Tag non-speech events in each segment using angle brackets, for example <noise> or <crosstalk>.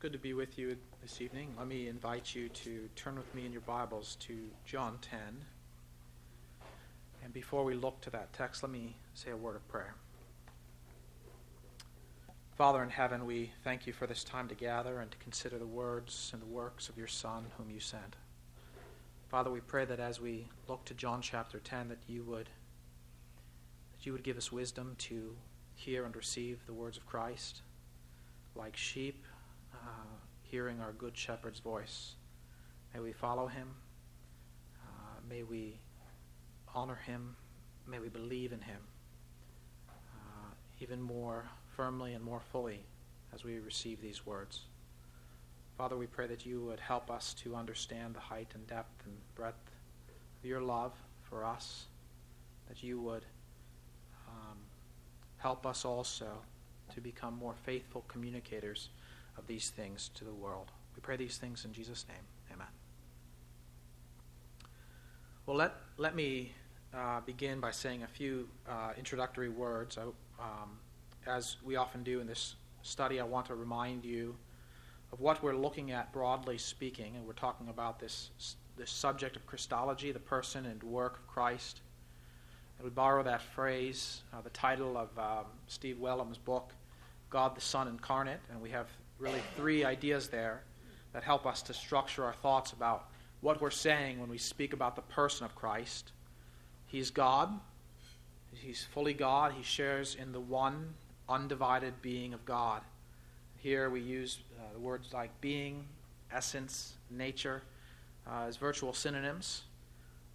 good to be with you this evening. Let me invite you to turn with me in your Bibles to John 10. And before we look to that text, let me say a word of prayer. Father in heaven, we thank you for this time to gather and to consider the words and the works of your Son, whom you sent. Father, we pray that as we look to John chapter 10, that you would that you would give us wisdom to hear and receive the words of Christ like sheep, uh, hearing our good shepherd's voice. May we follow him. Uh, may we honor him. May we believe in him uh, even more firmly and more fully as we receive these words. Father, we pray that you would help us to understand the height and depth and breadth of your love for us, that you would um, help us also to become more faithful communicators of these things to the world. We pray these things in Jesus' name. Amen. Well, let, let me uh, begin by saying a few uh, introductory words. I, um, as we often do in this study, I want to remind you of what we're looking at broadly speaking, and we're talking about this, this subject of Christology, the person and work of Christ. And we borrow that phrase, uh, the title of um, Steve Wellum's book, God the Son Incarnate, and we have really three ideas there that help us to structure our thoughts about what we're saying when we speak about the person of Christ. He's God, He's fully God, He shares in the one undivided being of God. Here we use uh, words like being, essence, nature uh, as virtual synonyms,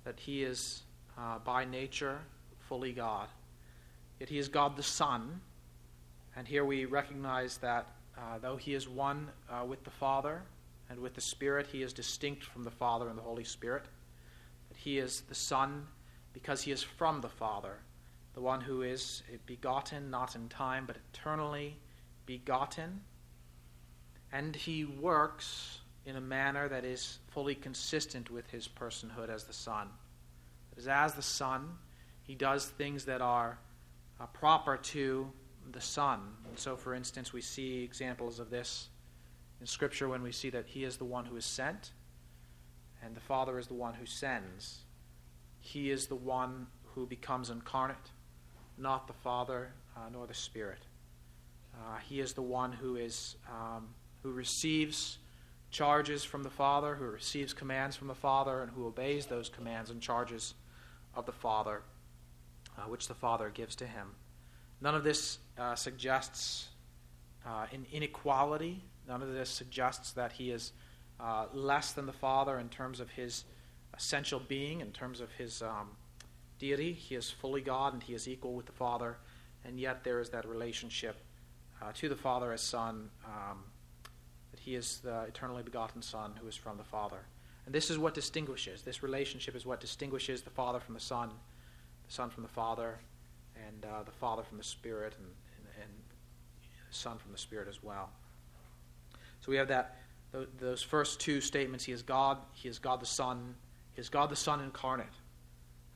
that He is uh, by nature fully God. Yet He is God the Son and here we recognize that uh, though he is one uh, with the Father and with the Spirit, he is distinct from the Father and the Holy Spirit. That he is the Son because he is from the Father, the one who is begotten not in time but eternally begotten. And he works in a manner that is fully consistent with his personhood as the Son. That is, as the Son, he does things that are uh, proper to the Son. And so, for instance, we see examples of this in Scripture when we see that He is the one who is sent, and the Father is the one who sends. He is the one who becomes incarnate, not the Father uh, nor the Spirit. Uh, he is the one who is um, who receives charges from the Father, who receives commands from the Father, and who obeys those commands and charges of the Father, uh, which the Father gives to him. None of this uh, suggests uh, an inequality. None of this suggests that he is uh, less than the Father in terms of his essential being, in terms of his um, deity. He is fully God and he is equal with the Father, and yet there is that relationship uh, to the Father as Son, um, that he is the eternally begotten Son who is from the Father. And this is what distinguishes, this relationship is what distinguishes the Father from the Son, the Son from the Father, and uh, the Father from the Spirit, and, and, and, the Son from the Spirit as well. So we have that those first two statements. He is God. He is God the Son. He is God the Son incarnate.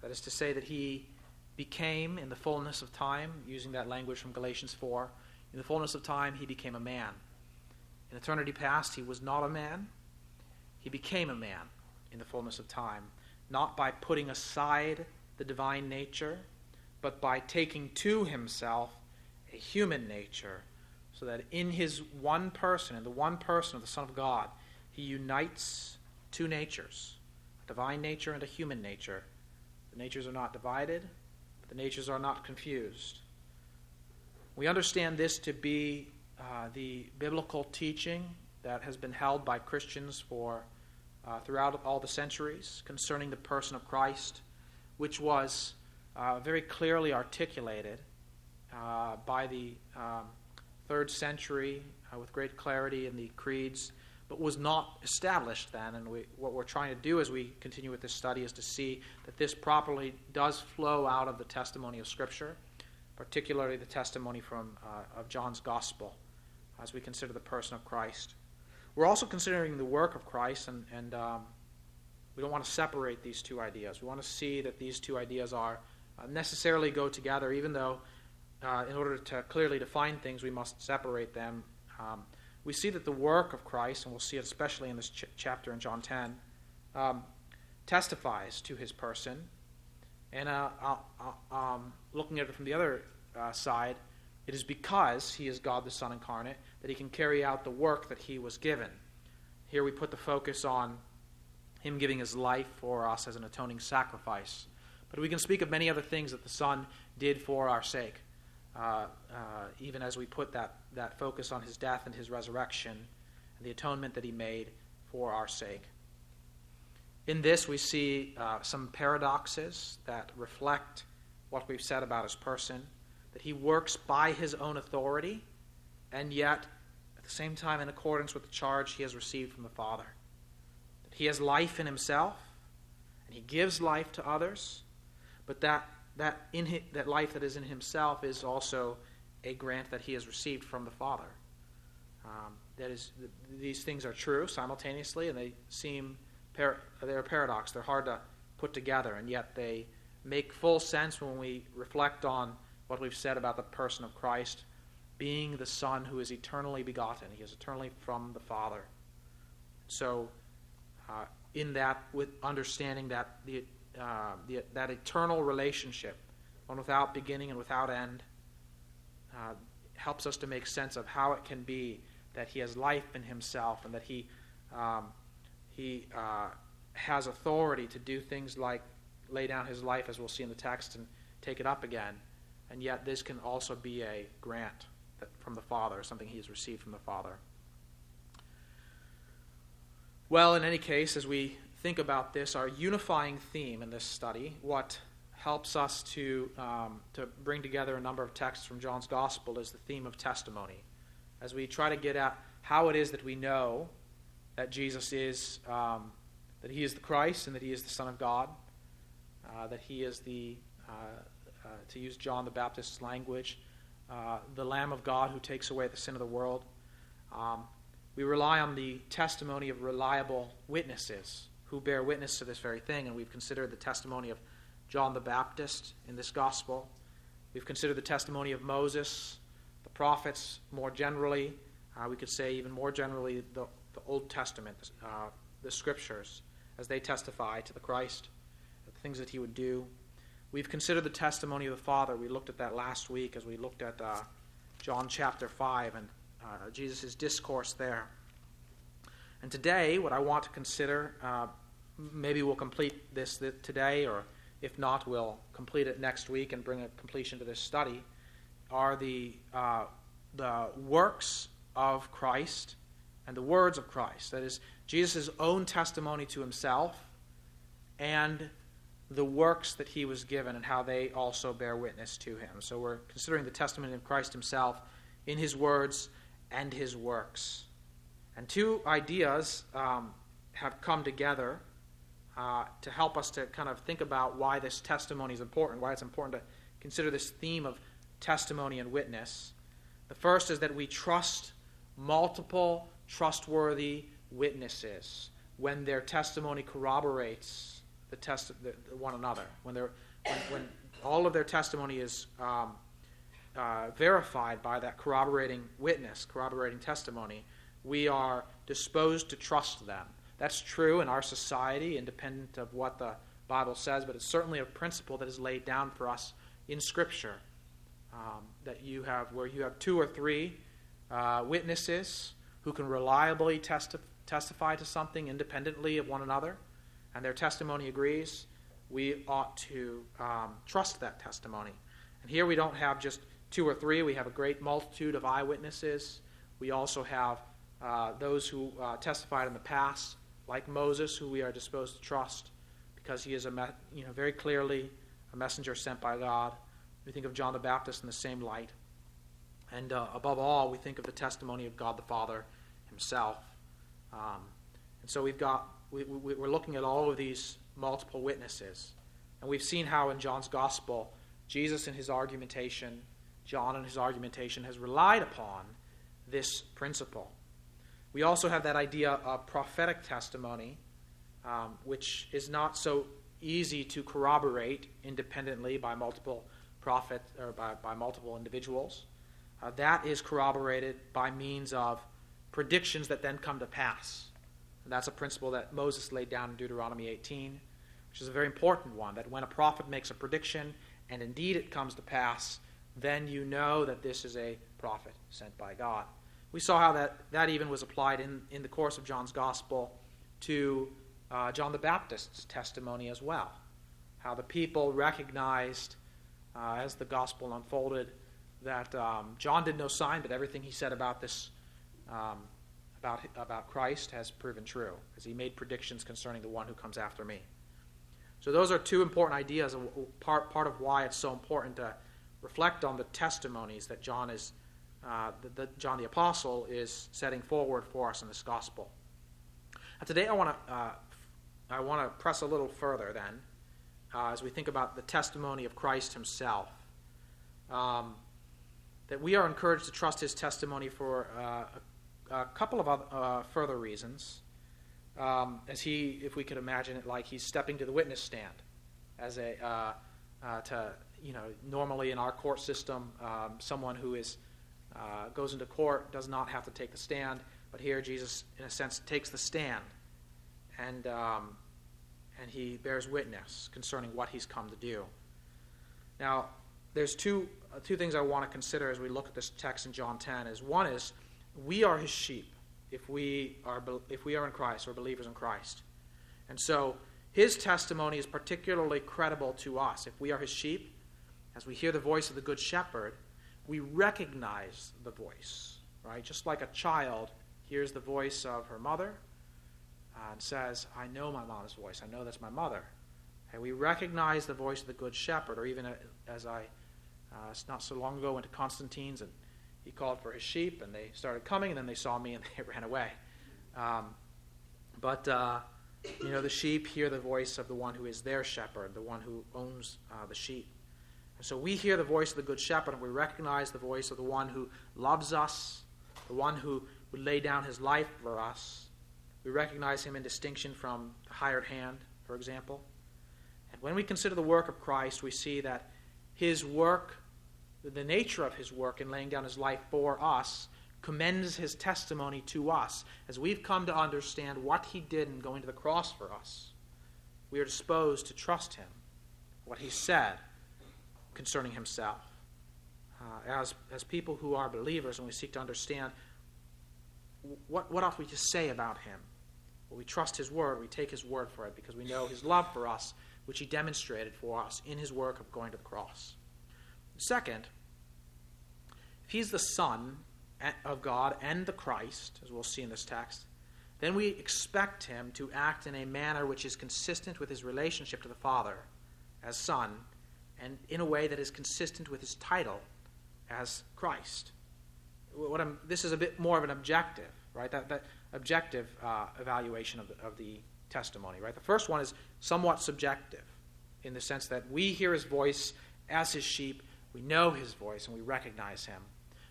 That is to say that he became in the fullness of time, using that language from Galatians 4. In the fullness of time, he became a man. In eternity past, he was not a man. He became a man in the fullness of time, not by putting aside the divine nature but by taking to himself a human nature, so that in his one person, in the one person of the Son of God, he unites two natures a divine nature and a human nature. The natures are not divided, but the natures are not confused. We understand this to be uh, the biblical teaching that has been held by Christians for uh, throughout all the centuries concerning the person of Christ, which was uh, very clearly articulated uh, by the um, third century uh, with great clarity in the creeds, but was not established then. And we, what we're trying to do as we continue with this study is to see that this properly does flow out of the testimony of Scripture, particularly the testimony from uh, of John's Gospel, as we consider the person of Christ. We're also considering the work of Christ, and, and um, we don't want to separate these two ideas. We want to see that these two ideas are necessarily go together, even though uh, in order to clearly define things, we must separate them. Um, we see that the work of Christ, and we'll see it especially in this ch- chapter in John 10, um, testifies to his person. And uh, uh, uh, um, looking at it from the other uh, side, it is because he is God the Son incarnate that he can carry out the work that he was given. Here we put the focus on him giving his life for us as an atoning sacrifice. But we can speak of many other things that the Son did for our sake, uh, uh, even as we put that, that focus on his death and his resurrection and the atonement that he made for our sake. In this, we see uh, some paradoxes that reflect what we've said about his person that he works by his own authority, and yet, at the same time, in accordance with the charge he has received from the Father. That he has life in himself, and he gives life to others, but that, that, in his, that life that is in himself is also a grant that he has received from the Father. Um, that is, these things are true simultaneously, and they seem par- they're a paradox. They're hard to put together, and yet they make full sense when we reflect on what we've said about the person of Christ being the Son who is eternally begotten. He is eternally from the Father. So, uh, in that, with understanding that the, uh, the, that eternal relationship, one without beginning and without end, uh, helps us to make sense of how it can be that he has life in himself and that he um, he uh, has authority to do things like lay down his life, as we'll see in the text, and take it up again and yet this can also be a grant from the Father, something he has received from the Father. Well, in any case, as we think about this, our unifying theme in this study, what helps us to, um, to bring together a number of texts from John's Gospel, is the theme of testimony. As we try to get at how it is that we know that Jesus is, um, that he is the Christ and that he is the Son of God, uh, that he is the uh, uh, to use John the Baptist's language, uh, the Lamb of God who takes away the sin of the world. Um, we rely on the testimony of reliable witnesses who bear witness to this very thing, and we've considered the testimony of John the Baptist in this gospel. We've considered the testimony of Moses, the prophets more generally. Uh, we could say, even more generally, the, the Old Testament, uh, the scriptures, as they testify to the Christ, the things that he would do. We've considered the testimony of the Father. We looked at that last week as we looked at uh, John chapter 5 and uh, Jesus' discourse there. And today, what I want to consider, uh, maybe we'll complete this today, or if not, we'll complete it next week and bring a completion to this study, are the, uh, the works of Christ and the words of Christ. That is, Jesus' own testimony to himself and the works that he was given and how they also bear witness to him. So we're considering the testimony of Christ himself in his words and his works. And two ideas um, have come together uh, to help us to kind of think about why this testimony is important, why it's important to consider this theme of testimony and witness. The first is that we trust multiple trustworthy witnesses when their testimony corroborates the test the, the one another. When, when, when, all of their testimony is um, uh, verified by that corroborating witness, corroborating testimony, we are disposed to trust them. That's true in our society, independent of what the Bible says, but it's certainly a principle that is laid down for us in Scripture. Um, that you have, where you have two or three uh, witnesses who can reliably testi- testify to something independently of one another, and their testimony agrees, we ought to um, trust that testimony. And here we don't have just two or three, we have a great multitude of eyewitnesses. We also have uh, those who uh, testified in the past, like Moses, who we are disposed to trust because he is a me- you know, very clearly a messenger sent by God. We think of John the Baptist in the same light. And uh, above all, we think of the testimony of God the Father himself. Um, and so we've got we, we, we're looking at all of these multiple witnesses. And we've seen how in John's gospel, Jesus in his argumentation, John in his argumentation, has relied upon this principle. We also have that idea of prophetic testimony, um, which is not so easy to corroborate independently by multiple prophets or by, by multiple individuals. Uh, that is corroborated by means of predictions that then come to pass. And that's a principle that Moses laid down in Deuteronomy 18, which is a very important one that when a prophet makes a prediction and indeed it comes to pass, then you know that this is a prophet sent by God. We saw how that, that even was applied in, in the course of John's gospel to uh, John the Baptist's testimony as well. How the people recognized uh, as the gospel unfolded that um, John did no sign, but everything he said about this, um, about, about Christ, has proven true, as he made predictions concerning the one who comes after me. So those are two important ideas, part, part of why it's so important to reflect on the testimonies that John is, uh, that John the Apostle is setting forward for us in this gospel. Now, today I want to uh, I want to press a little further then, uh, as we think about the testimony of Christ Himself. Um, that we are encouraged to trust His testimony for uh, a, a, couple of other, uh, further reasons. Um, as He, if we could imagine it like He's stepping to the witness stand, as a uh, uh, to you know normally in our court system, um, someone who is uh, goes into court does not have to take the stand, but here Jesus, in a sense, takes the stand and, um, and he bears witness concerning what he's come to do. Now, there's two, uh, two things I want to consider as we look at this text in John 10. Is one is we are his sheep if we are, if we are in Christ or believers in Christ. And so his testimony is particularly credible to us. If we are his sheep, as we hear the voice of the good shepherd, we recognize the voice, right? Just like a child hears the voice of her mother uh, and says, I know my mom's voice. I know that's my mother. And we recognize the voice of the Good Shepherd, or even as I, uh, not so long ago, went to Constantine's and he called for his sheep, and they started coming, and then they saw me and <laughs> they ran away. Um, but, uh, you know, the sheep hear the voice of the one who is their shepherd, the one who owns uh, the sheep. And so we hear the voice of the Good Shepherd, and we recognize the voice of the one who loves us, the one who would lay down his life for us we recognize him in distinction from the hired hand, for example. And when we consider the work of Christ, we see that his work, the nature of his work in laying down his life for us, commends his testimony to us. As we've come to understand what he did in going to the cross for us, we are disposed to trust him, what he said concerning himself. Uh, as, as people who are believers, and we seek to understand what, what ought we to say about him? Well, we trust His word, we take His word for it because we know His love for us, which He demonstrated for us in His work of going to the cross. Second, if He's the Son of God and the Christ, as we'll see in this text, then we expect Him to act in a manner which is consistent with His relationship to the Father as Son, and in a way that is consistent with His title as Christ. What I'm, this is a bit more of an objective, right? That, that objective uh, evaluation of the, of the testimony, right? The first one is somewhat subjective in the sense that we hear his voice as his sheep, we know his voice, and we recognize him.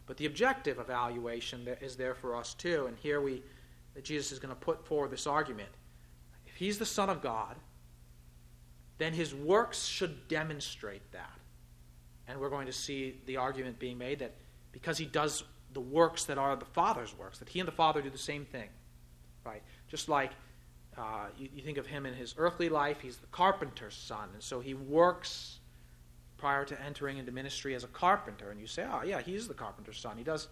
But the objective evaluation is there for us too, and here we, Jesus is going to put forward this argument. If he's the Son of God, then his works should demonstrate that. And we're going to see the argument being made that because he does the works that are the Father's works, that He and the Father do the same thing. Right? Just like uh, you, you, think of Him in His earthly life, He's the carpenter's son, and so He works prior to entering into ministry as a carpenter. And you say, oh, yeah, He is the carpenter's son. He does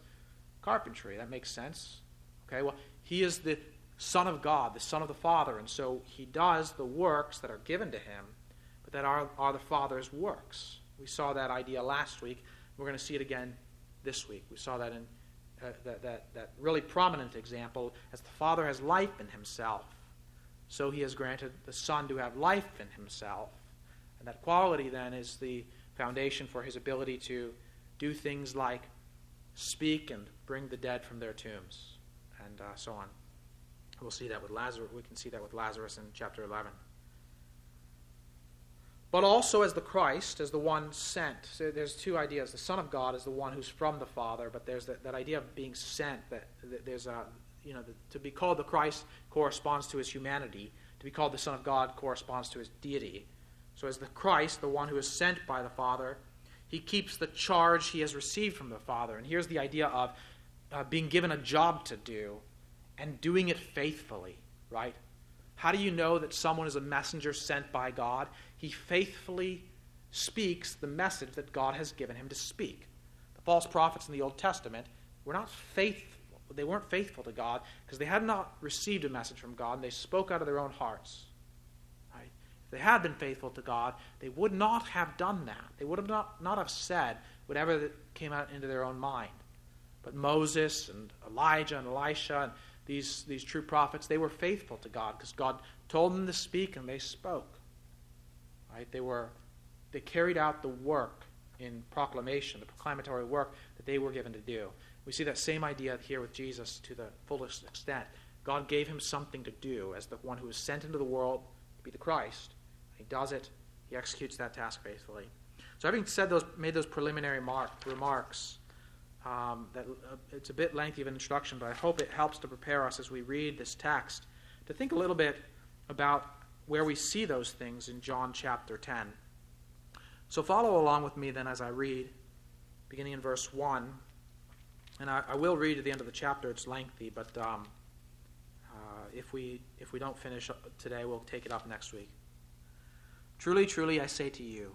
carpentry. That makes sense. Okay, well, He is the Son of God, the Son of the Father, and so He does the works that are given to Him, but that are, are the Father's works. We saw that idea last week. We're going to see it again this week. We saw that in uh, that, that, that really prominent example as the Father has life in himself, so he has granted the Son to have life in himself. And that quality then is the foundation for his ability to do things like speak and bring the dead from their tombs, and uh, so on. We'll see that with Lazarus. We can see that with Lazarus in chapter 11 but also as the Christ, as the one sent. So there's two ideas. The Son of God is the one who's from the Father, but there's that, that idea of being sent. That, that there's a, you know, the, to be called the Christ corresponds to his humanity. To be called the Son of God corresponds to his deity. So as the Christ, the one who is sent by the Father, he keeps the charge he has received from the Father. And here's the idea of uh, being given a job to do and doing it faithfully, right? How do you know that someone is a messenger sent by God? He faithfully speaks the message that God has given him to speak. The false prophets in the Old Testament were not faithful. They weren't faithful to God because they had not received a message from God and they spoke out of their own hearts. Right? If they had been faithful to God, they would not have done that. They would have not, not have said whatever came out into their own mind. But Moses and Elijah and Elisha and these, these true prophets, they were faithful to God because God told them to speak and they spoke. Right? They were they carried out the work in proclamation, the proclamatory work that they were given to do. We see that same idea here with Jesus to the fullest extent. God gave him something to do as the one who was sent into the world to be the Christ. He does it, he executes that task faithfully. So, having said those, made those preliminary mark, remarks, um, that uh, it's a bit lengthy of an introduction, but I hope it helps to prepare us as we read this text to think a little bit about where we see those things in John chapter 10. So follow along with me then as I read, beginning in verse 1. And I, I will read to the end of the chapter. It's lengthy, but um, uh, if, we, if we don't finish today, we'll take it up next week. Truly, truly, I say to you,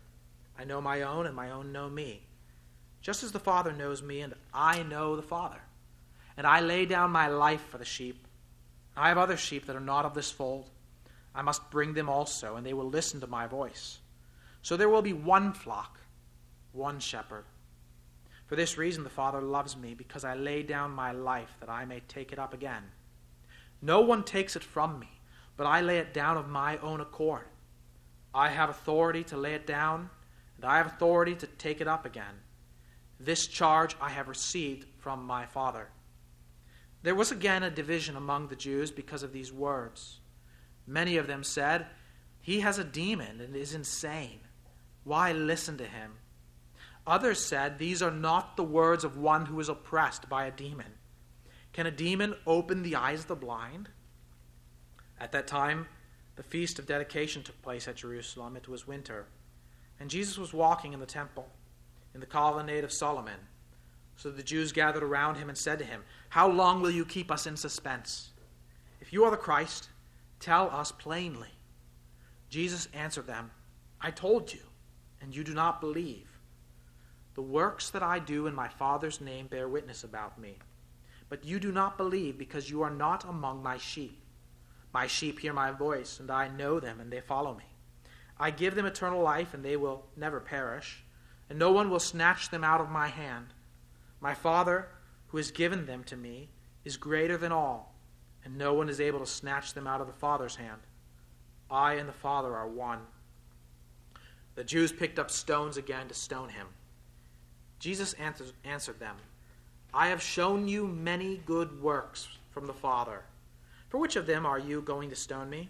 I know my own, and my own know me. Just as the Father knows me, and I know the Father. And I lay down my life for the sheep. I have other sheep that are not of this fold. I must bring them also, and they will listen to my voice. So there will be one flock, one shepherd. For this reason the Father loves me, because I lay down my life that I may take it up again. No one takes it from me, but I lay it down of my own accord. I have authority to lay it down, and I have authority to take it up again. This charge I have received from my Father. There was again a division among the Jews because of these words. Many of them said, He has a demon and is insane. Why listen to him? Others said, These are not the words of one who is oppressed by a demon. Can a demon open the eyes of the blind? At that time, the feast of dedication took place at Jerusalem. It was winter. And Jesus was walking in the temple, in the colonnade of Solomon. So the Jews gathered around him and said to him, How long will you keep us in suspense? If you are the Christ, tell us plainly. Jesus answered them, I told you and you do not believe. The works that I do in my Father's name bear witness about me. But you do not believe because you are not among my sheep. My sheep hear my voice, and I know them, and they follow me. I give them eternal life, and they will never perish, and no one will snatch them out of my hand. My Father, who has given them to me, is greater than all, and no one is able to snatch them out of the Father's hand. I and the Father are one. The Jews picked up stones again to stone him. Jesus answered them, I have shown you many good works from the Father. For which of them are you going to stone me?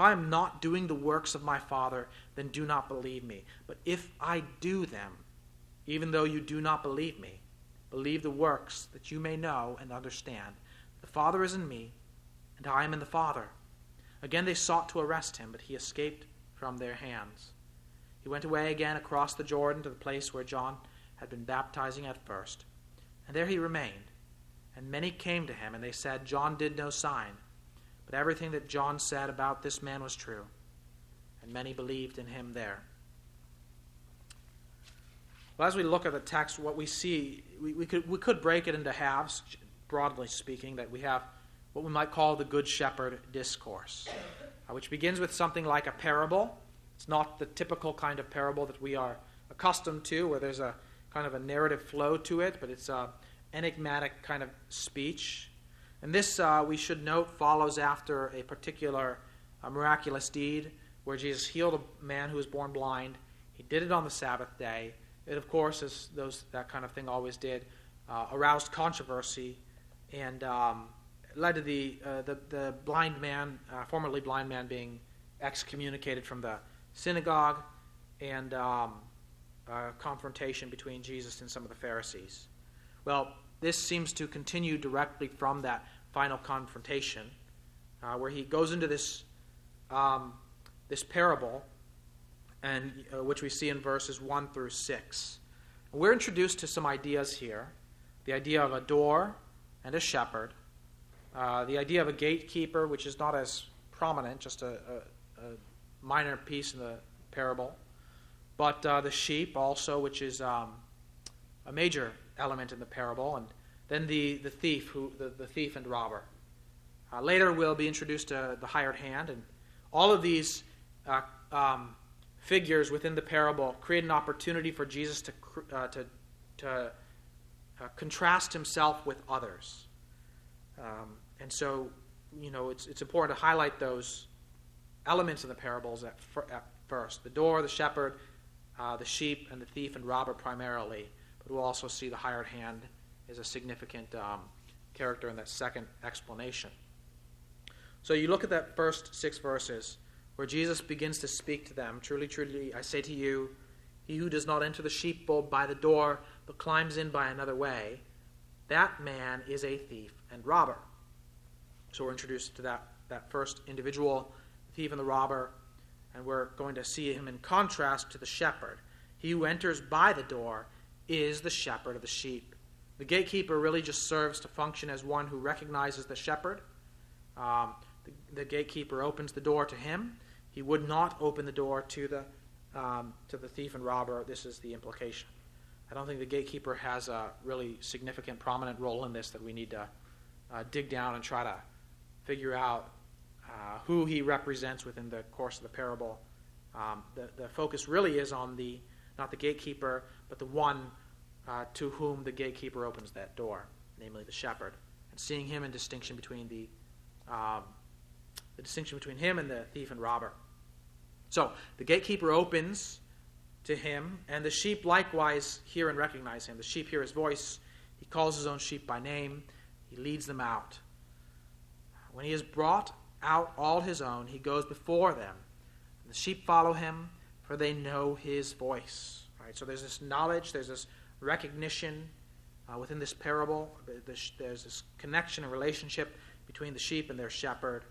If I am not doing the works of my Father, then do not believe me. But if I do them, even though you do not believe me, believe the works, that you may know and understand. The Father is in me, and I am in the Father. Again they sought to arrest him, but he escaped from their hands. He went away again across the Jordan to the place where John had been baptizing at first, and there he remained. And many came to him, and they said, John did no sign, but everything that John said about this man was true. And many believed in him there. Well, as we look at the text, what we see, we, we, could, we could break it into halves, broadly speaking, that we have what we might call the Good Shepherd discourse, uh, which begins with something like a parable. It's not the typical kind of parable that we are accustomed to, where there's a kind of a narrative flow to it, but it's a enigmatic kind of speech. And this, uh, we should note, follows after a particular uh, miraculous deed where Jesus healed a man who was born blind. He did it on the Sabbath day. It, of course, as those, that kind of thing always did, uh, aroused controversy and um, led to the, uh, the, the, blind man, uh, formerly blind man, being excommunicated from the synagogue and um, confrontation between Jesus and some of the Pharisees. Well, this seems to continue directly from that final confrontation, uh, where he goes into this, um, this parable, and uh, which we see in verses 1 through 6. We're introduced to some ideas here. The idea of a door and a shepherd, uh, the idea of a gatekeeper, which is not as prominent, just a, a, a minor piece in the parable, but uh, the sheep also, which is um, a major element in the parable, and then the, the thief, who the, the thief and robber. Uh, later, we'll be introduced to the hired hand, and all of these uh, um, figures within the parable create an opportunity for Jesus to, uh, to, to uh, contrast himself with others. Um, and so, you know, it's, it's important to highlight those elements in the parables at, fir- at first the door, the shepherd, uh, the sheep, and the thief and robber primarily. We'll also see the hired hand is a significant um, character in that second explanation. So you look at that first six verses where Jesus begins to speak to them Truly, truly, I say to you, he who does not enter the sheepfold by the door, but climbs in by another way, that man is a thief and robber. So we're introduced to that, that first individual, the thief and the robber, and we're going to see him in contrast to the shepherd. He who enters by the door is the shepherd of the sheep. The gatekeeper really just serves to function as one who recognizes the shepherd. Um, the, the, gatekeeper opens the door to him. He would not open the door to the, um, to the thief and robber. This is the implication. I don't think the gatekeeper has a really significant, prominent role in this that we need to uh, dig down and try to figure out uh, who he represents within the course of the parable. Um, the, the focus really is on the not the gatekeeper, but the one uh, to whom the gatekeeper opens that door, namely the shepherd, and seeing him in distinction between the um, the distinction between him and the thief and robber. So the gatekeeper opens to him, and the sheep likewise hear and recognize him. The sheep hear his voice. He calls his own sheep by name. He leads them out. When he has brought out all his own, he goes before them. And the sheep follow him, for they know his voice. Right. So there's this knowledge, there's this recognition uh, within this parable. There's this connection and relationship between the sheep and their shepherd.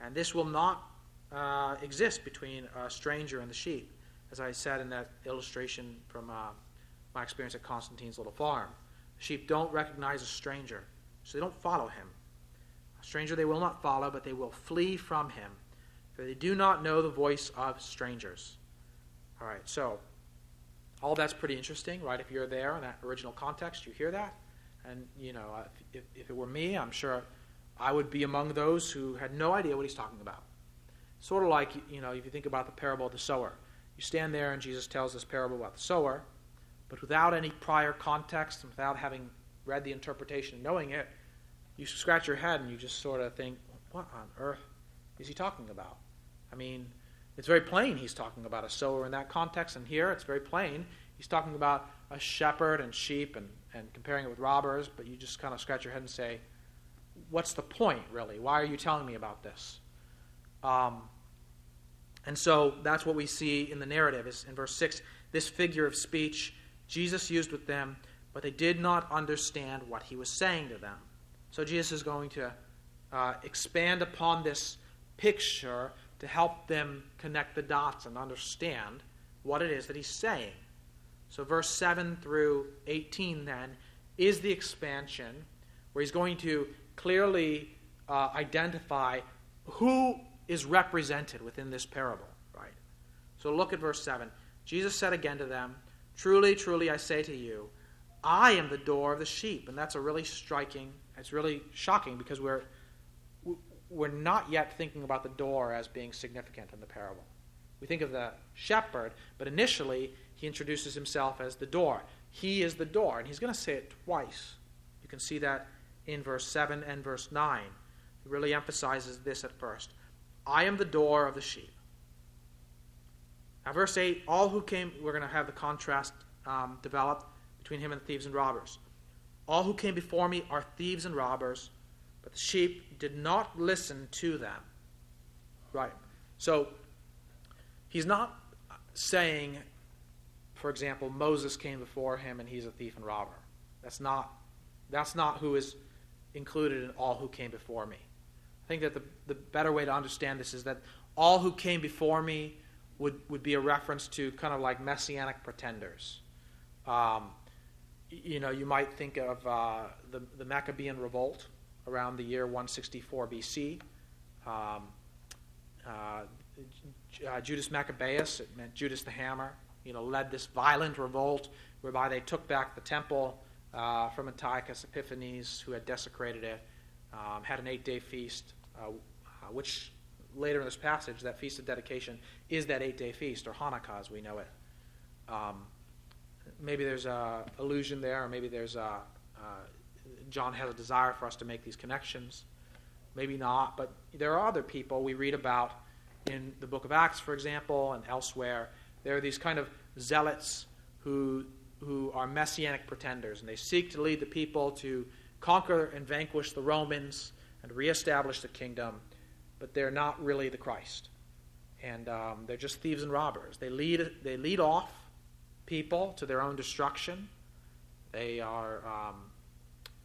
And this will not uh, exist between a stranger and the sheep, as I said in that illustration from uh, my experience at Constantine's little farm. Sheep don't recognize a stranger, so they don't follow him. A stranger they will not follow, but they will flee from him, for they do not know the voice of strangers. All right, so all that's pretty interesting, right? If you're there in that original context, you hear that. And, you know, uh, if, if it were me, I'm sure I would be among those who had no idea what he's talking about. Sort of like, you know, if you think about the parable of the sower. You stand there and Jesus tells this parable about the sower, but without any prior context and without having read the interpretation and knowing it, you scratch your head and you just sort of think, what on earth is he talking about? I mean, it's very plain he's talking about a sower in that context, and here it's very plain. He's talking about a shepherd and sheep and, and comparing it with robbers, but you just kind of scratch your head and say, What's the point, really? Why are you telling me about this? Um, and so that's what we see in the narrative is in verse 6 this figure of speech Jesus used with them, but they did not understand what he was saying to them. So Jesus is going to uh, expand upon this picture to help them connect the dots and understand what it is that he's saying. So, verse 7 through 18 then is the expansion where he's going to clearly uh, identify who is represented within this parable, right? So, look at verse 7. Jesus said again to them, Truly, truly, I say to you, I am the door of the sheep. And that's a really striking, it's really shocking because we're, we're not yet thinking about the door as being significant in the parable. We think of the shepherd, but initially he introduces himself as the door. He is the door, and he's going to say it twice. You can see that in verse 7 and verse 9. He really emphasizes this at first I am the door of the sheep. Now, verse 8, all who came, we're going to have the contrast um, developed between him and the thieves and robbers. All who came before me are thieves and robbers, but the sheep did not listen to them. Right. So, he's not saying, for example, Moses came before him and he's a thief and robber. That's not, that's not who is included in all who came before me. I think that the, the better way to understand this is that all who came before me would, would be a reference to kind of like messianic pretenders. Um, you know, you might think of uh, the, the Maccabean revolt around the year 164 BC. Um, uh, uh, Judas Maccabeus, it meant Judas the Hammer, you know, led this violent revolt whereby they took back the temple uh, from Antiochus Epiphanes, who had desecrated it, um, had an eight day feast, uh, uh, which later in this passage, that feast of dedication is that eight day feast, or Hanukkah as we know it. Um, maybe there's a allusion there, or maybe there's a, John has a desire for us to make these connections. Maybe not, but there are other people we read about in the book of Acts, for example, and elsewhere. There are these kind of zealots who, who are messianic pretenders, and they seek to lead the people to conquer and vanquish the Romans and reestablish the kingdom but they're not really the Christ. And um, they're just thieves and robbers. They lead, they lead off people to their own destruction. They are, um,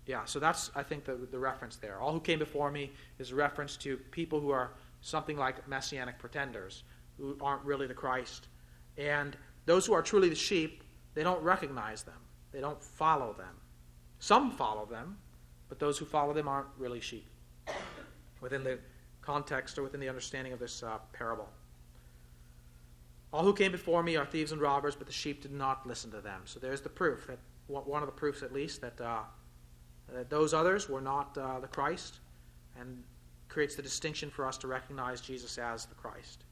yeah, so that's, I think, the, the reference there. All who came before me is a reference to people who are something like messianic pretenders, who aren't really the Christ. And those who are truly the sheep, they don't recognize them, they don't follow them. Some follow them, but those who follow them aren't really sheep. Within the context or within the understanding of this uh, parable. All who came before me are thieves and robbers, but the sheep did not listen to them. So there's the proof that one of the proofs, at least, that, uh, that those others were not uh, the Christ, and creates the distinction for us to recognize Jesus as the Christ.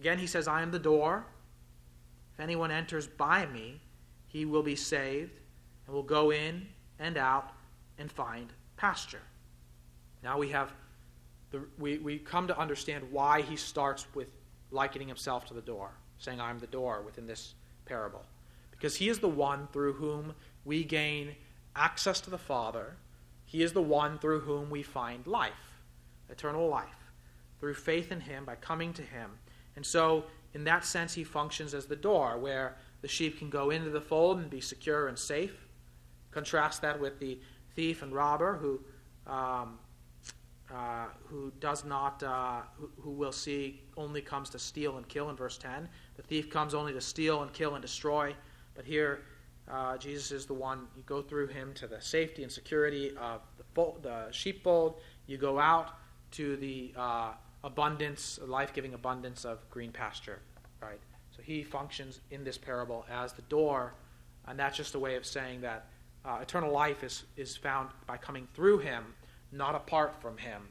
Again, he says, "I am the door. If anyone enters by me, he will be saved, and will go in and out and find pasture." Now we have we, we come to understand why he starts with likening himself to the door, saying, I'm the door within this parable. Because he is the one through whom we gain access to the Father. He is the one through whom we find life, eternal life, through faith in him, by coming to him. And so, in that sense, he functions as the door where the sheep can go into the fold and be secure and safe. Contrast that with the thief and robber who um, uh, who does not, uh, who, who will see only comes to steal and kill in verse 10. The thief comes only to steal and kill and destroy. But here, uh, Jesus is the one, you go through him to the safety and security of the, fold, the sheepfold. You go out to the uh, abundance, life giving abundance of green pasture. Right? So he functions in this parable as the door, and that's just a way of saying that uh, eternal life is, is found by coming through him not apart from him.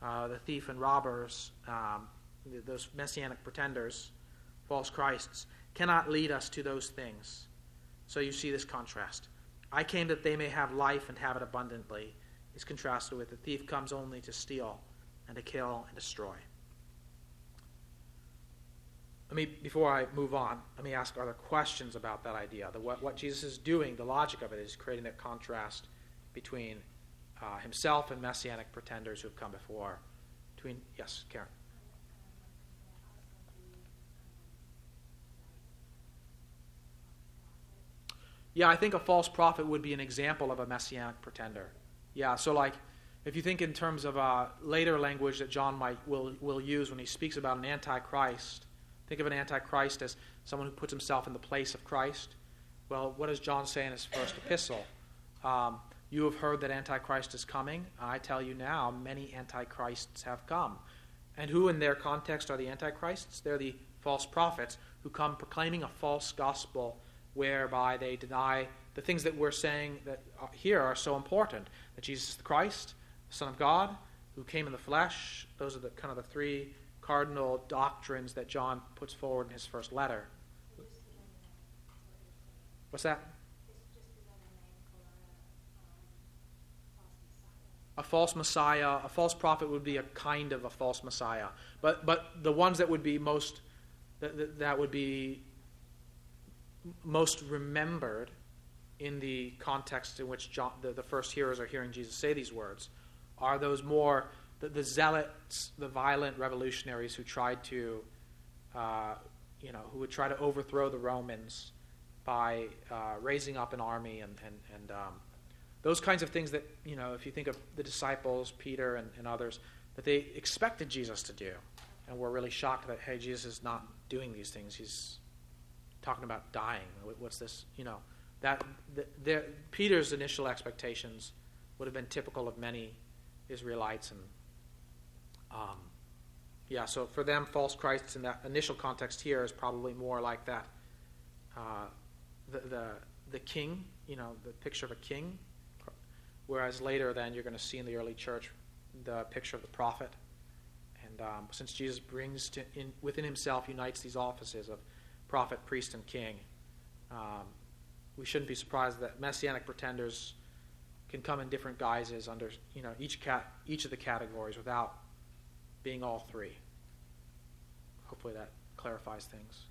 Uh, the thief and robbers, um, those messianic pretenders, false Christs, cannot lead us to those things. So you see this contrast. I came that they may have life and have it abundantly, is contrasted with the thief comes only to steal and to kill and destroy. Let me, before I move on, let me ask other questions about that idea. The, what, what Jesus is doing, the logic of it is creating that contrast between uh, himself and messianic pretenders who've come before. Between yes, Karen. Yeah, I think a false prophet would be an example of a messianic pretender. Yeah, so like if you think in terms of uh, later language that John might will will use when he speaks about an antichrist, think of an antichrist as someone who puts himself in the place of Christ. Well, what does John say in his first epistle? Um, you have heard that antichrist is coming. I tell you now, many antichrists have come. And who, in their context, are the antichrists? They're the false prophets who come proclaiming a false gospel whereby they deny the things that we're saying that here are so important that Jesus is the Christ, the Son of God, who came in the flesh. Those are the kind of the three cardinal doctrines that John puts forward in his first letter. What's that? A false Messiah, a false prophet would be a kind of a false Messiah. But, but the ones that would be most, that, that would be most remembered in the context in which John, the, the, first hearers are hearing Jesus say these words are those more the, the zealots, the violent revolutionaries who tried to, uh, you know, who would try to overthrow the Romans by uh, raising up an army and, and, and um, those kinds of things that, you know, if you think of the disciples, Peter and, and others, that they expected Jesus to do and were really shocked that, hey, Jesus is not doing these things. He's talking about dying. What's this? You know, that the, the, Peter's initial expectations would have been typical of many Israelites, and um, yeah. So for them, false Christs in that initial context here is probably more like that. Uh, the, the the king, you know, the picture of a king, whereas later then you're going to see in the early church the picture of the prophet. And um, since Jesus brings to, in, within himself unites these offices of prophet, priest, and king. Um, we shouldn't be surprised that messianic pretenders can come in different guises under you know each cat each of the categories without being all three. Hopefully that clarifies things.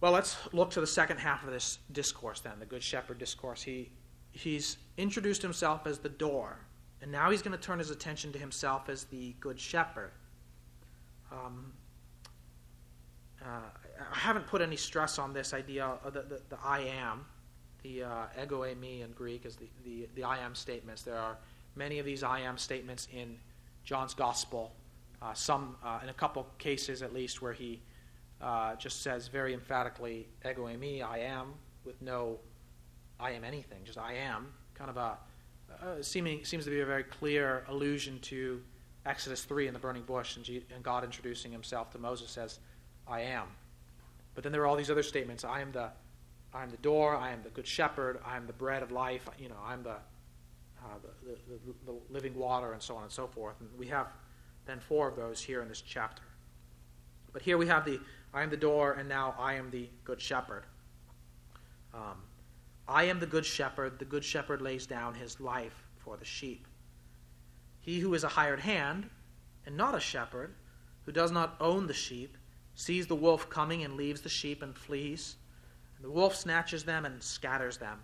Well, let's look to the second half of this discourse then, the Good Shepherd discourse. He he's introduced himself as the door, and now he's going to turn his attention to himself as the Good Shepherd. Um, I haven't put any stress on this idea of the, the, the I am, the uh, ego eimi in Greek is the, the, the I am statements. There are many of these I am statements in John's gospel, uh, some, uh, in a couple cases at least, where he uh, just says very emphatically, ego eimi, I am, with no I am anything, just I am. Kind of a, uh, seeming, seems to be a very clear allusion to Exodus 3 in the burning bush and, G- and God introducing himself to Moses as I am. But then there are all these other statements. I am the, I am the door. I am the good shepherd. I am the bread of life. You know, I'm the, uh, the, the, the, living water, and so on and so forth. And we have then four of those here in this chapter. But here we have the I am the door, and now I am the good shepherd. Um, I am the good shepherd. The good shepherd lays down his life for the sheep. He who is a hired hand and not a shepherd, who does not own the sheep, sees the wolf coming and leaves the sheep and flees. And the wolf snatches them and scatters them.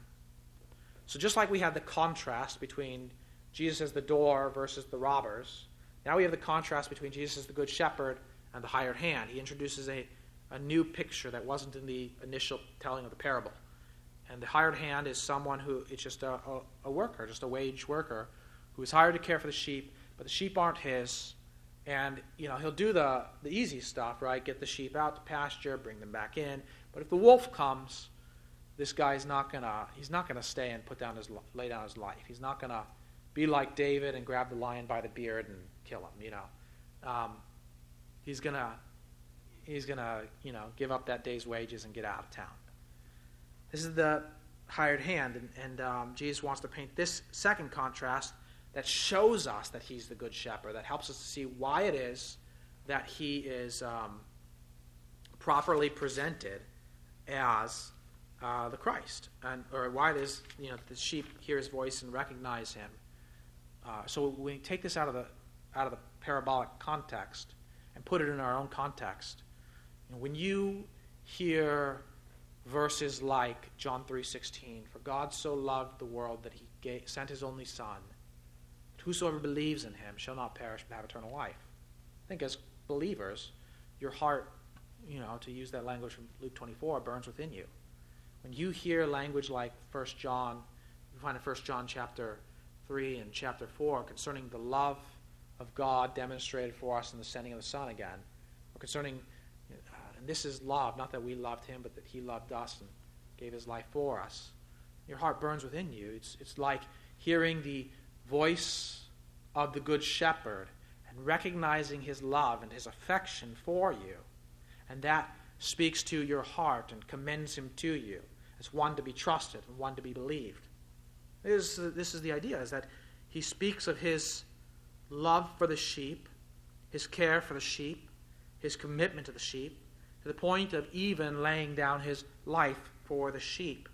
So, just like we had the contrast between Jesus as the door versus the robbers, now we have the contrast between Jesus as the good shepherd and the hired hand. He introduces a, a new picture that wasn't in the initial telling of the parable. And the hired hand is someone who is just a, a, a worker, just a wage worker, who is hired to care for the sheep, but the sheep aren't his, and you know he'll do the the easy stuff, right? Get the sheep out to pasture, bring them back in. But if the wolf comes, this guy's not gonna he's not gonna stay and put down his lay down his life. He's not gonna be like David and grab the lion by the beard and kill him. You know, um, he's gonna he's gonna you know give up that day's wages and get out of town. This is the hired hand, and, and um, Jesus wants to paint this second contrast that shows us that he's the good shepherd, that helps us to see why it is that he is um, properly presented as uh, the Christ, and or why it is you know the sheep hear his voice and recognize him. Uh, so we take this out of the out of the parabolic context, and put it in our own context. You know, when you hear verses like John 3:16, "For God so loved the world that he gave, sent his only son, whosoever believes in him shall not perish but have eternal life." I think as believers, your heart, you know, to use that language from Luke 24, burns within you. When you hear language like 1 John, you find in 1 John chapter 3 and chapter 4 concerning the love of God demonstrated for us in the sending of the Son again, or concerning, uh, and this is love, not that we loved him, but that he loved us and gave his life for us. Your heart burns within you. It's, it's like hearing the voice of the Good Shepherd and recognizing his love and his affection for you. And that speaks to your heart and commends him to you as one to be trusted and one to be believed. This is, this is the idea, is that he speaks of his love for the sheep, his care for the sheep, his commitment to the sheep, to the point of even laying down his life for the sheep.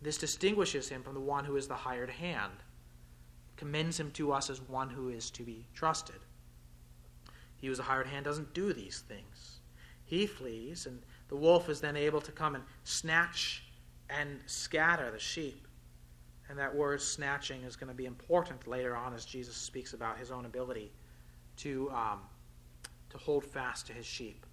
This distinguishes him from the one who is the hired hand, commends him to us as one who is to be trusted. He who is a hired hand doesn't do these things. He flees, and the wolf is then able to come and snatch and scatter the sheep. And that word snatching is going to be important later on as Jesus speaks about his own ability to, um, to hold fast to his sheep.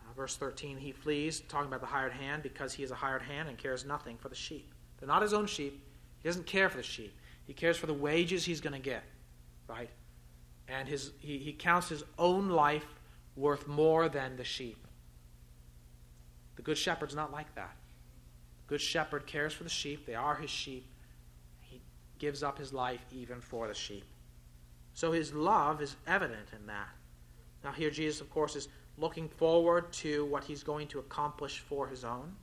Uh, verse 13, he flees, talking about the hired hand, because he is a hired hand and cares nothing for the sheep. They're not his own sheep. He doesn't care for the sheep. He cares for the wages he's going to get, right? And his, he, he counts his own life worth more than the sheep. The Good Shepherd's not like that. The Good shepherd cares for the sheep. They are his sheep. He gives up his life even for the sheep. So his love is evident in that. Now, here Jesus, of course, is looking forward to what he's going to accomplish for his own.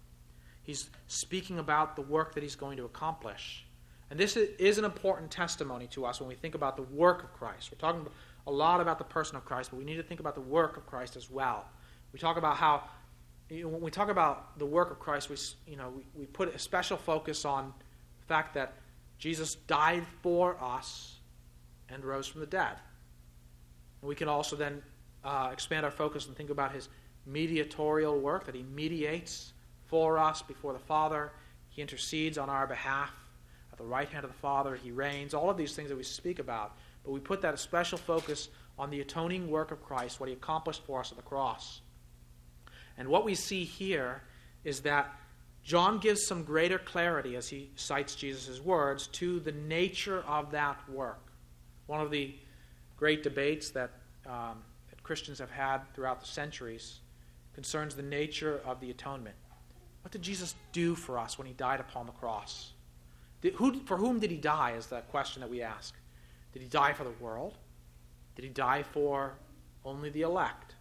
He's speaking about the work that he's going to accomplish. And this is an important testimony to us when we think about the work of Christ. We're talking a lot about the person of Christ, but we need to think about the work of Christ as well. We talk about how you know, when we talk about the work of Christ, we, you know, we, we put a special focus on the fact that Jesus died for us and rose from the dead. And we can also then uh, expand our focus and think about his mediatorial work, that he mediates for us before the Father. He intercedes on our behalf at the right hand of the Father. He reigns. All of these things that we speak about. But we put that a special focus on the atoning work of Christ, what he accomplished for us at the cross. And what we see here is that John gives some greater clarity as he cites Jesus' words to the nature of that work. One of the great debates that, um, that Christians have had throughout the centuries concerns the nature of the atonement. What did Jesus do for us when he died upon the cross? Did, who, for whom did he die, is the question that we ask. Did he die for the world? Did he die for only the elect?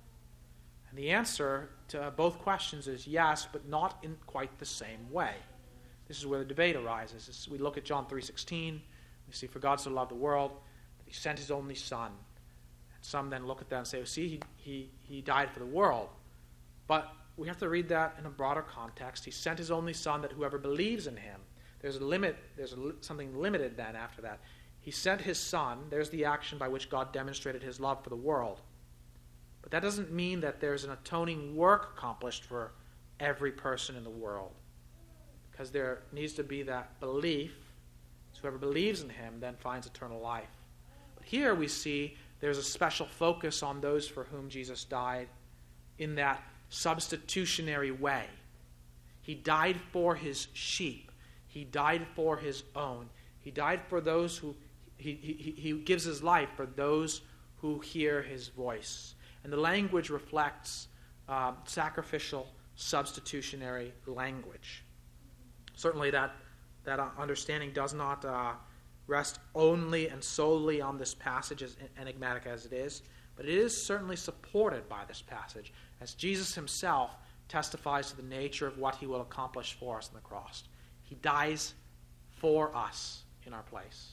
And the answer to both questions is yes, but not in quite the same way. This is where the debate arises. As we look at John 3.16, we see, For God so loved the world that he sent his only Son. And some then look at that and say, oh, see, he, he, he died for the world. But we have to read that in a broader context. He sent his only Son that whoever believes in him, there's a limit, there's a, something limited then after that. He sent his Son, there's the action by which God demonstrated his love for the world. But that doesn't mean that there's an atoning work accomplished for every person in the world. Because there needs to be that belief. So whoever believes in him then finds eternal life. But here we see there's a special focus on those for whom Jesus died in that substitutionary way. He died for his sheep, he died for his own. He died for those who, he, he, he gives his life for those who hear his voice. And the language reflects uh, sacrificial, substitutionary language. Certainly, that, that uh, understanding does not uh, rest only and solely on this passage, as enigmatic as it is, but it is certainly supported by this passage, as Jesus himself testifies to the nature of what he will accomplish for us on the cross. He dies for us in our place.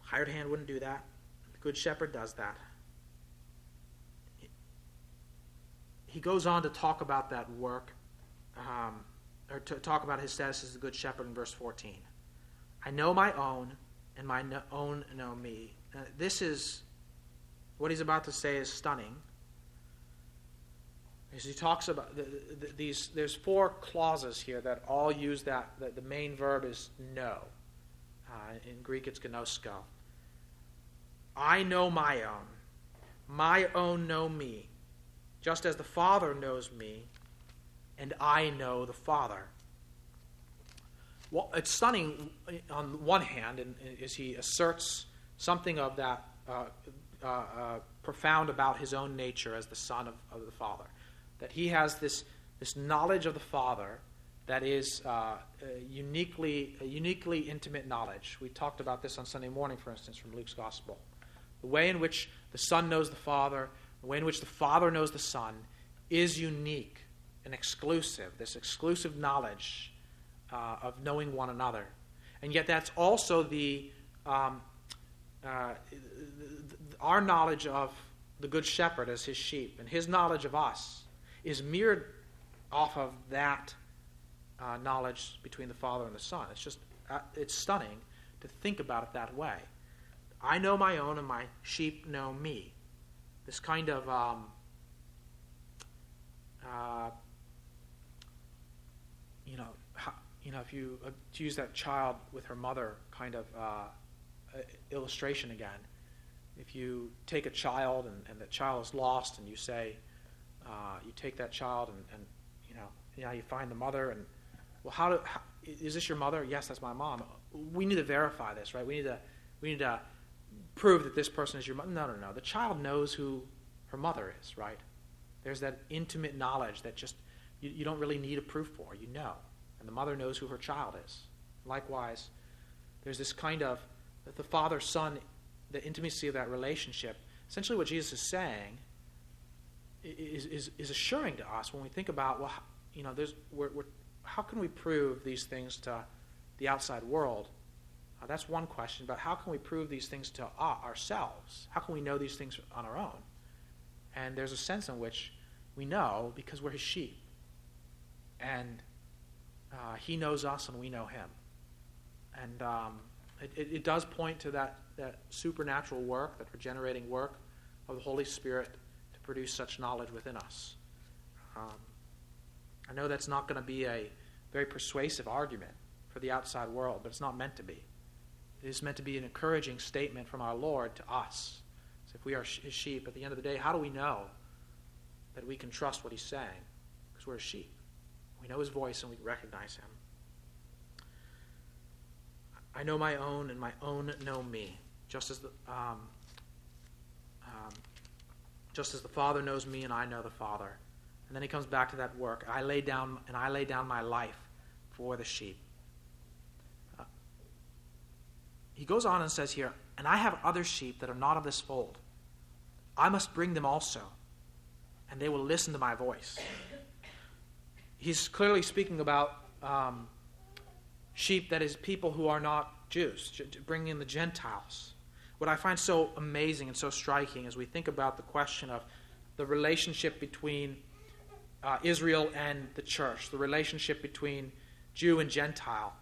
Hired hand wouldn't do that. The Good Shepherd does that. He goes on to talk about that work, um, or to talk about his status as the Good Shepherd in verse 14. I know my own, and my own know me. Now, this is what he's about to say is stunning. As he talks about the, the, these, there's four clauses here that all use that. The, the main verb is know. Uh, in Greek, it's gnosko. I know my own. My own know me, just as the Father knows me, and I know the Father. Well, it's stunning on one hand, and as he asserts something of that uh, uh, uh, profound about his own nature as the Son of, of, the Father, that he has this this knowledge of the Father that is uh, uniquely uniquely intimate knowledge. We talked about this on Sunday morning, for instance, from Luke's Gospel. The way in which the Son knows the Father, the way in which the Father knows the Son, is unique and exclusive. This exclusive knowledge uh, of knowing one another. And yet, that's also the, um, uh, our knowledge of the Good Shepherd as his sheep, and his knowledge of us is mirrored off of that uh, knowledge between the Father and the Son. It's just, uh, it's stunning to think about it that way. I know my own, and my sheep know me. This kind of um, uh, you know, how, you know, if you uh, to use that child with her mother kind of uh, illustration again, if you take a child and, and the child is lost, and you say, uh, you take that child and, and you know, you you find the mother, and well, how do how, is this your mother? Yes, that's my mom. We need to verify this, right? We need to we need to prove that this person is your mother. No, no, no. The child knows who her mother is, right? There's that intimate knowledge that just you, you don't really need a proof for. You know. And the mother knows who her child is. Likewise, there's this kind of the father son, the intimacy of that relationship. Essentially, what Jesus is saying is, is, is assuring to us when we think about, well, you know, there's, we're, we're, how can we prove these things to the outside world? Uh, that's one question, but how can we prove these things to uh, ourselves? How can we know these things on our own? And there's a sense in which we know because we're his sheep. And uh, he knows us and we know him. And um, it, it, it, does point to that, that supernatural work, that regenerating work of the Holy Spirit produce such knowledge within us. Um, I know that's not going to be a very persuasive argument for the outside world, but it's not meant to be. It is meant to be an encouraging statement from our Lord to us. So if we are his sheep, at the end of the day, how do we know that we can trust what he's saying? Because we're his sheep. We know his voice and we recognize him. I know my own, and my own know me, just as the um, um, just as the Father knows me, and I know the Father. And then he comes back to that work. I lay down, and I lay down my life for the sheep. Uh, he goes on and says here, and I have other sheep that are not of this fold. I must bring them also, and they will listen to my voice he's clearly speaking about um, sheep, that is, people who are not Jews, bringing in the Gentiles. What I find so amazing and so striking as we think about the question of the relationship between uh, Israel and the church, the relationship between Jew and Gentile,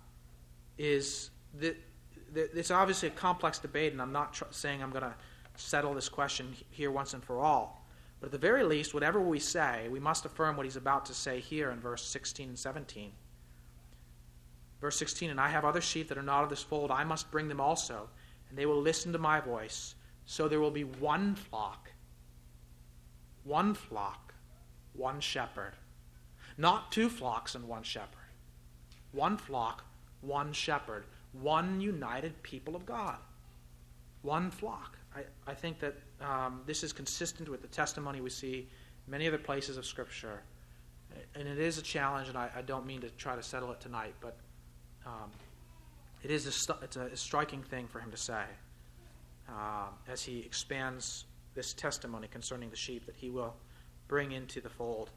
is that it's obviously a complex debate, and I'm not tr- saying I'm going to settle this question here once and for all. But at the very least, whatever we say, we must affirm what he's about to say here in verse 16 and 17. Verse 16, and I have other sheep that are not of this fold. I must bring them also, and they will listen to my voice. So there will be one flock, one flock, one shepherd. Not two flocks and one shepherd. One flock, one shepherd. One united people of God. One flock. I, I think that um, this is consistent with the testimony we see many other places of Scripture. And it is a challenge, and I, I don't mean to try to settle it tonight, but um, it is a, it's a striking thing for him to say uh, as he expands this testimony concerning the sheep that he will bring into the fold.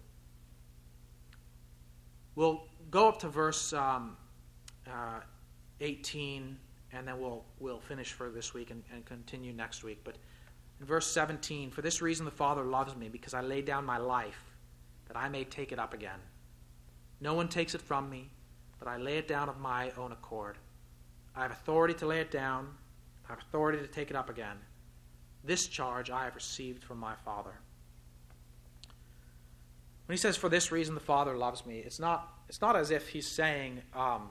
We'll go up to verse um, uh, 18 and then we'll, we'll finish for this week and, and continue next week. But in verse 17, for this reason the Father loves me, because I lay down my life, that I may take it up again. No one takes it from me, but I lay it down of my own accord. I have authority to lay it down, I have authority to take it up again. This charge I have received from my Father. When he says, For this reason the Father loves me, it's not, it's not as if he's saying, um,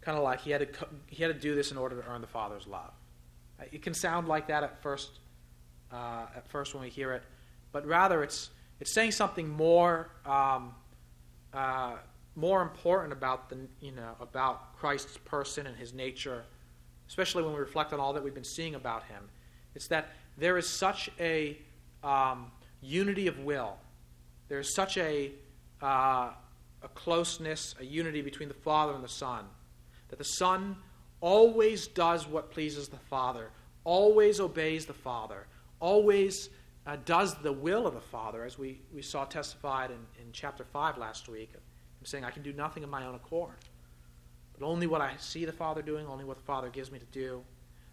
kind of like he had, to, he had to do this in order to earn the Father's love. It can sound like that at first, uh, at first when we hear it, but rather it's, it's saying something more, um, uh, more important about, the, you know, about Christ's person and his nature, especially when we reflect on all that we've been seeing about him. It's that there is such a um, unity of will there's such a, uh, a closeness, a unity between the Father and the Son, that the Son always does what pleases the Father, always obeys the Father, always uh, does the will of the Father, as we, we saw testified in, in chapter 5 last week. I'm saying, I can do nothing of my own accord, but only what I see the Father doing, only what the Father gives me to do.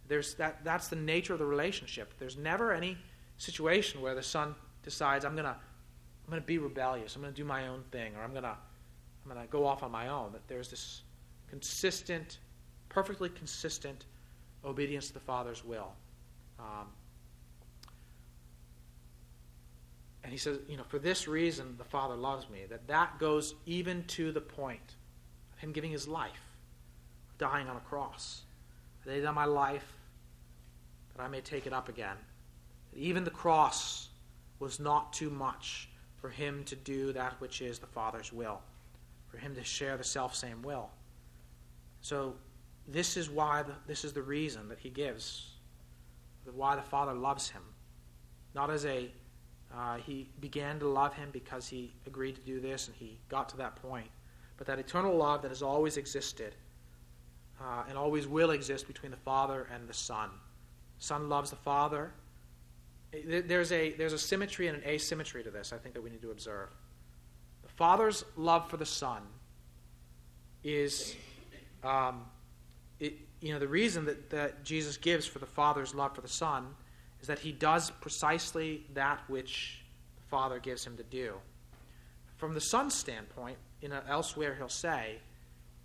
There's that, that's the nature of the relationship. There's never any situation where the Son decides, I'm going to I'm going to be rebellious. I'm going to do my own thing, or I'm going to I'm going to go off on my own. That there's this consistent, perfectly consistent obedience to the Father's will. Um, and he says, you know, for this reason the Father loves me. That that goes even to the point of him giving his life, dying on a cross. That he my life, that I may take it up again. That even the cross was not too much for him to do that which is the Father's will, for him to share the self same will. So, this is why the, this is the reason that he gives, why the Father loves him. Not as a uh, he began to love him because he agreed to do this and he got to that point, but that eternal love that has always existed uh, and always will exist between the Father and the Son. Son loves the Father there's a, there's a symmetry and an asymmetry to this, I think, that we need to observe. The Father's love for the Son is, um, it, you know, the reason that, that Jesus gives for the Father's love for the Son is that he does precisely that which the Father gives him to do. From the Son's standpoint, in a, elsewhere he'll say,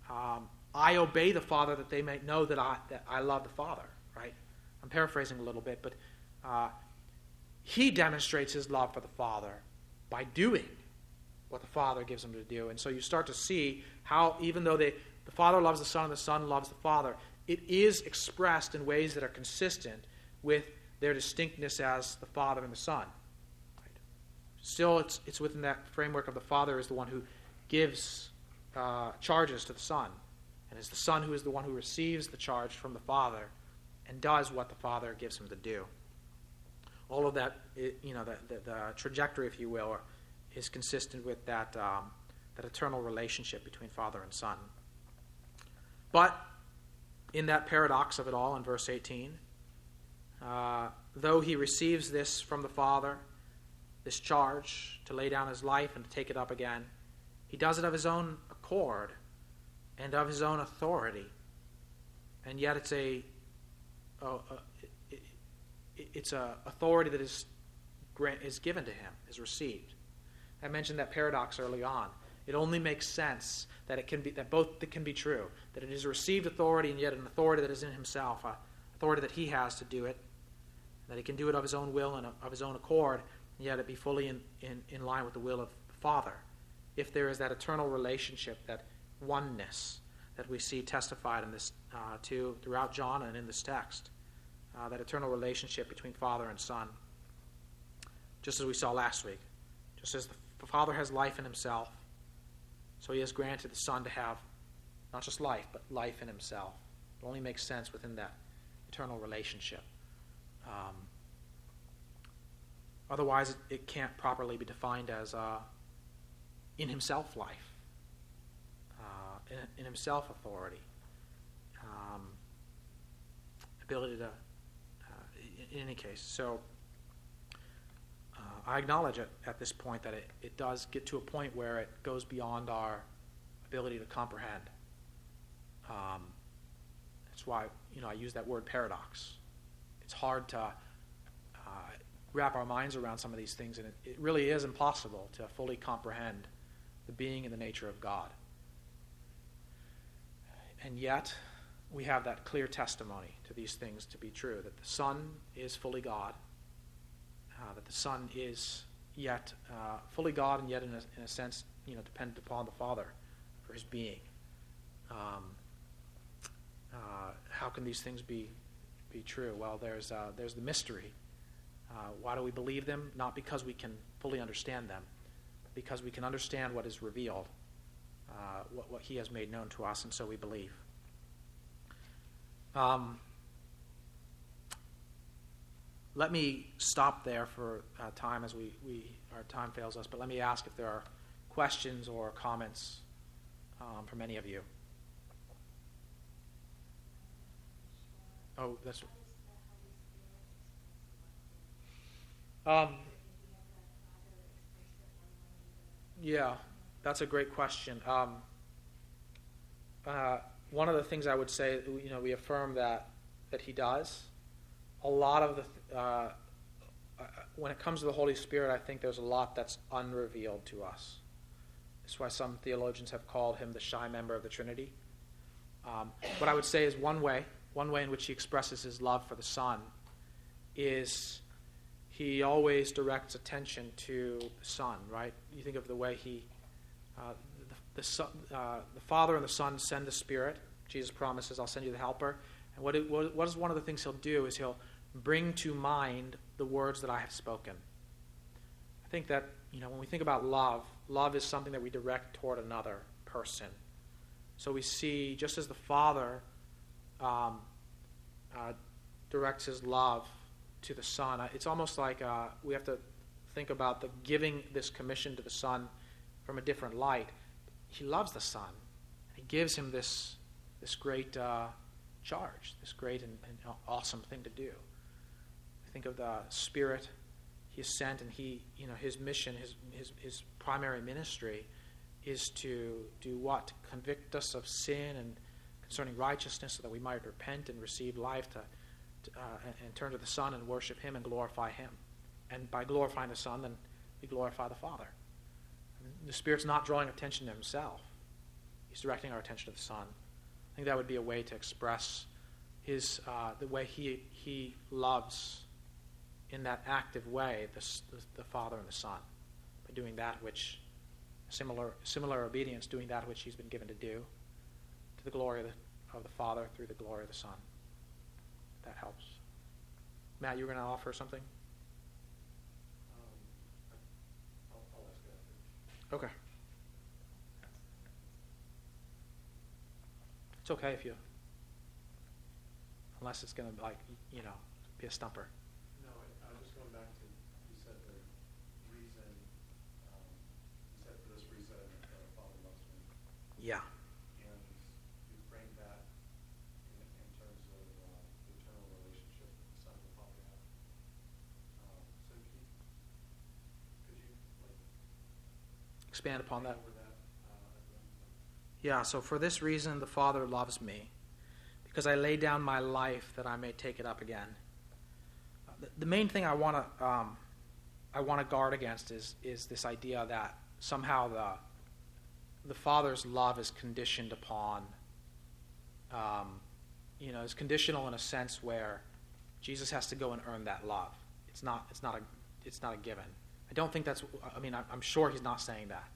um, I obey the Father that they may know that I, that I love the Father, right? I'm paraphrasing a little bit, but uh, he demonstrates his love for the Father by doing what the Father gives him to do. And so you start to see how, even though they, the Father loves the Son and the Son loves the Father, it is expressed in ways that are consistent with their distinctness as the Father and the Son. Right? Still, it's, it's within that framework of the Father is the one who gives uh, charges to the Son, and it's the Son who is the one who receives the charge from the Father and does what the Father gives him to do all of that, you know, the, the, the trajectory, if you will, is consistent with that, um, that eternal relationship between Father and Son. But in that paradox of it all in verse 18, uh, though he receives this from the Father, this charge to lay down his life and to take it up again, he does it of his own accord and of his own authority. And yet it's a, a, a it's a authority that is, is given to him, is received. I mentioned that paradox early on. It only makes sense that it can be that both that can be true. That it is a received authority and yet an authority that is in himself, authority that he has to do it, that he can do it of his own will and of his own accord, and yet it be fully in, in, in line with the will of the Father. If there is that eternal relationship, that oneness that we see testified in this uh, too throughout John and in this text uh, that eternal relationship between Father and Son. Just as we saw last week. Just as the Father has life in himself, so he has granted the Son to have not just life, but life in himself. It only makes sense within that eternal relationship. Um, otherwise, it, it, can't properly be defined as uh, in himself life, uh, in, in, himself authority, um, ability to in any case, so uh, I acknowledge it at this point that it, it does get to a point where it goes beyond our ability to comprehend. Um, that's why you know I use that word paradox. It's hard to uh, wrap our minds around some of these things, and it, it really is impossible to fully comprehend the being and the nature of God. And yet, we have that clear testimony to these things to be true that the Son is fully God, uh, that the Son is yet uh, fully God and yet, in a, in a sense, you know, dependent upon the Father for his being. Um, uh, how can these things be be true? Well, there's uh, there's the mystery. Uh, why do we believe them? Not because we can fully understand them, because we can understand what is revealed, uh, what, what He has made known to us, and so we believe. Um, let me stop there for uh, time as we, we our time fails us, but let me ask if there are questions or comments um, from any of you. Oh, that's. Um, yeah, that's a great question. Um, uh, one of the things I would say, you know, we affirm that that he does. A lot of the, uh, uh, when it comes to the Holy Spirit, I think there's a lot that's unrevealed to us. That's why some theologians have called him the shy member of the Trinity. Um, what I would say is one way one way in which he expresses his love for the Son is he always directs attention to the Son, right? You think of the way he, uh, the, the, uh, the, Father and the Son send the Spirit. Jesus promises, I'll send you the Helper. And what, it, what, what is one of the things he'll do is he'll bring to mind the words that I have spoken. I think that, you know, when we think about love, love is something that we direct toward another person. So we see, just as the Father um, uh, directs his love to the Son. Uh, it's almost like uh, we have to think about the giving this commission to the Son from a different light. He loves the Son. He gives him this this great uh, charge, this great and, and, awesome thing to do. Think of the Spirit he is sent, and he, you know, his mission, his his, his primary ministry, is to do what? Convict us of sin and concerning righteousness so that we might repent and receive life to, to uh, and, and, turn to the Son and worship Him and glorify Him. And by glorifying the Son, then we glorify the Father. The Spirit's not drawing attention to Himself, He's directing our attention to the Son. I think that would be a way to express his, uh, the way he, he loves in that active way the, the, the Father and the Son by doing that which similar similar obedience, doing that which he's been given to do the glory of the, of the Father through the glory of the Son. That helps. Matt, you were going to offer something? Um, okay. It's okay if you, unless it's going to like you know be a stumper. No, I, I was just going back to you said the reason. Um, you said for this reason the Father loves me. Yeah. Expand upon that? Yeah, so for this reason the Father loves me, because I lay down my life that I may take it up again. Uh, the, the, main thing I want to um, I want to guard against is is this idea that somehow the the Father's love is conditioned upon, um, you know, is conditional in a sense where Jesus has to go and earn that love. It's not. It's not a. It's not a given. I don't think that's, I mean, I'm sure he's not saying that.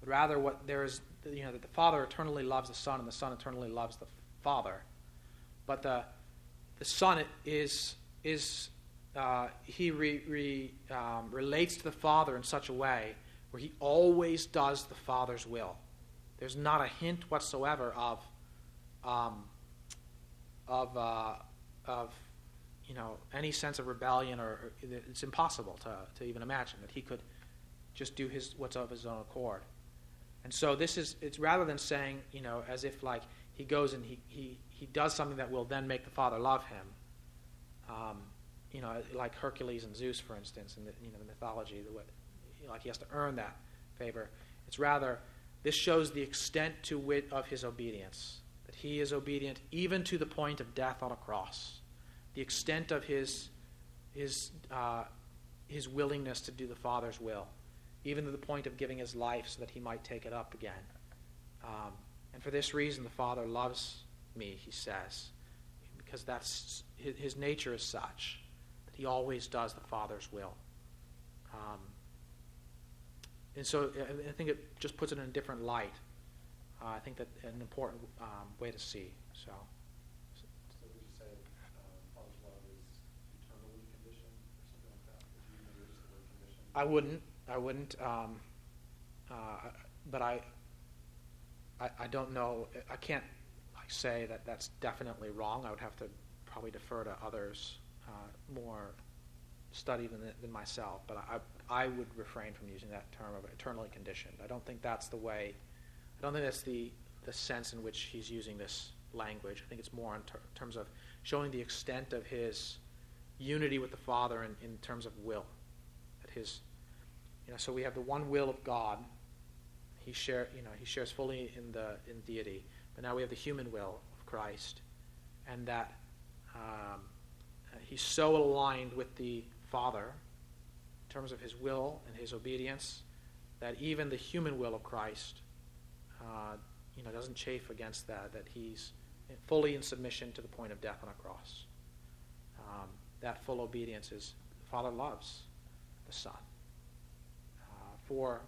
But rather, what there is, you know, that the Father eternally loves the Son and the Son eternally loves the Father. But the, the Son is, is uh, he re, re, um, relates to the Father in such a way where he always does the Father's will. There's not a hint whatsoever of, um, of, uh, of you know, any sense of rebellion, or, it's impossible to, to even imagine that he could just do his what's of his own accord. And so this is it's rather than saying, you know, as if like he goes and he, he, he does something that will then make the father love him. Um, you know, like Hercules and Zeus, for instance, in the, you know, the mythology, the way, like he has to earn that favor. It's rather this shows the extent to wit of his obedience, that he is obedient even to the point of death on a cross the extent of his, his, uh, his willingness to do the Father's will, even to the point of giving his life so that he might take it up again. Um, and for this reason, the Father loves me, he says, because that's his, nature is such that he always does the Father's will. Um, and so I think it just puts it in a different light. Uh, I think that an important um, way to see. So would you say um, Father's love is eternally conditioned or something like that? Would you even use the word conditioned? I wouldn't. I wouldn't. Um, uh, but I, I, I don't know. I can't like say that that's definitely wrong. I would have to probably defer to others uh, more studied than, than myself. But I, I would refrain from using that term of eternally conditioned. I don't think that's the way. I don't think that's the the sense in which he's using this language. I think it's more in ter- terms of showing the extent of his unity with the Father in, in terms of will. That his, you know, so we have the one will of God. He share, you know, he shares fully in the in deity. But now we have the human will of Christ, and that um, he's so aligned with the Father in terms of his will and his obedience that even the human will of Christ uh, you know, doesn't chafe against that, that he's fully in submission to the point of death on a cross. Um, that full obedience is the Father loves the Son uh, for,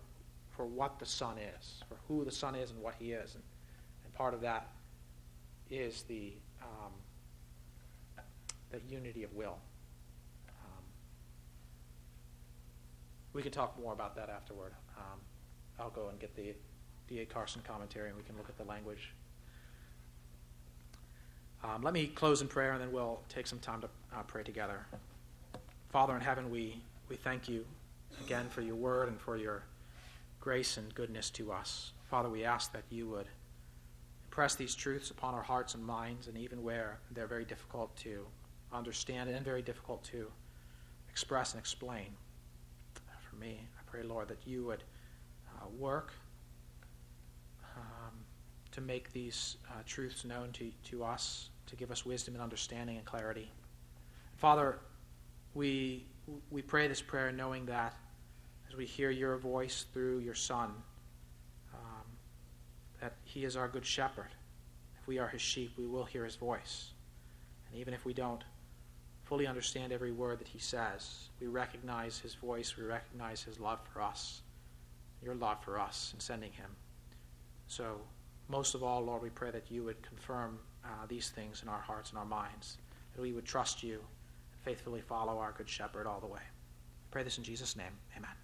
for what the Son is, for who the Son is and what he is. And, and part of that is the, um, the unity of will. Um, we can talk more about that afterward. Um, I'll go and get the D.A. Carson commentary, and we can look at the language. Um, let me close in prayer, and then we'll take some time to uh, pray together. Father in heaven, we, we thank you again for your word and for your grace and goodness to us. Father, we ask that you would impress these truths upon our hearts and minds, and even where they're very difficult to understand and very difficult to express and explain. For me, I pray, Lord, that you would uh, work to make these uh, truths known to, to us, to give us wisdom and understanding and clarity. Father, we, we pray this prayer knowing that as we hear your voice through your Son, um, that he is our good shepherd. If we are his sheep, we will hear his voice. And even if we don't fully understand every word that he says, we recognize his voice, we recognize his love for us, your love for us in sending him. So most of all, Lord, we pray that you would confirm uh, these things in our hearts and our minds, that we would trust you faithfully follow our Good Shepherd all the way. I pray this in Jesus' name. Amen.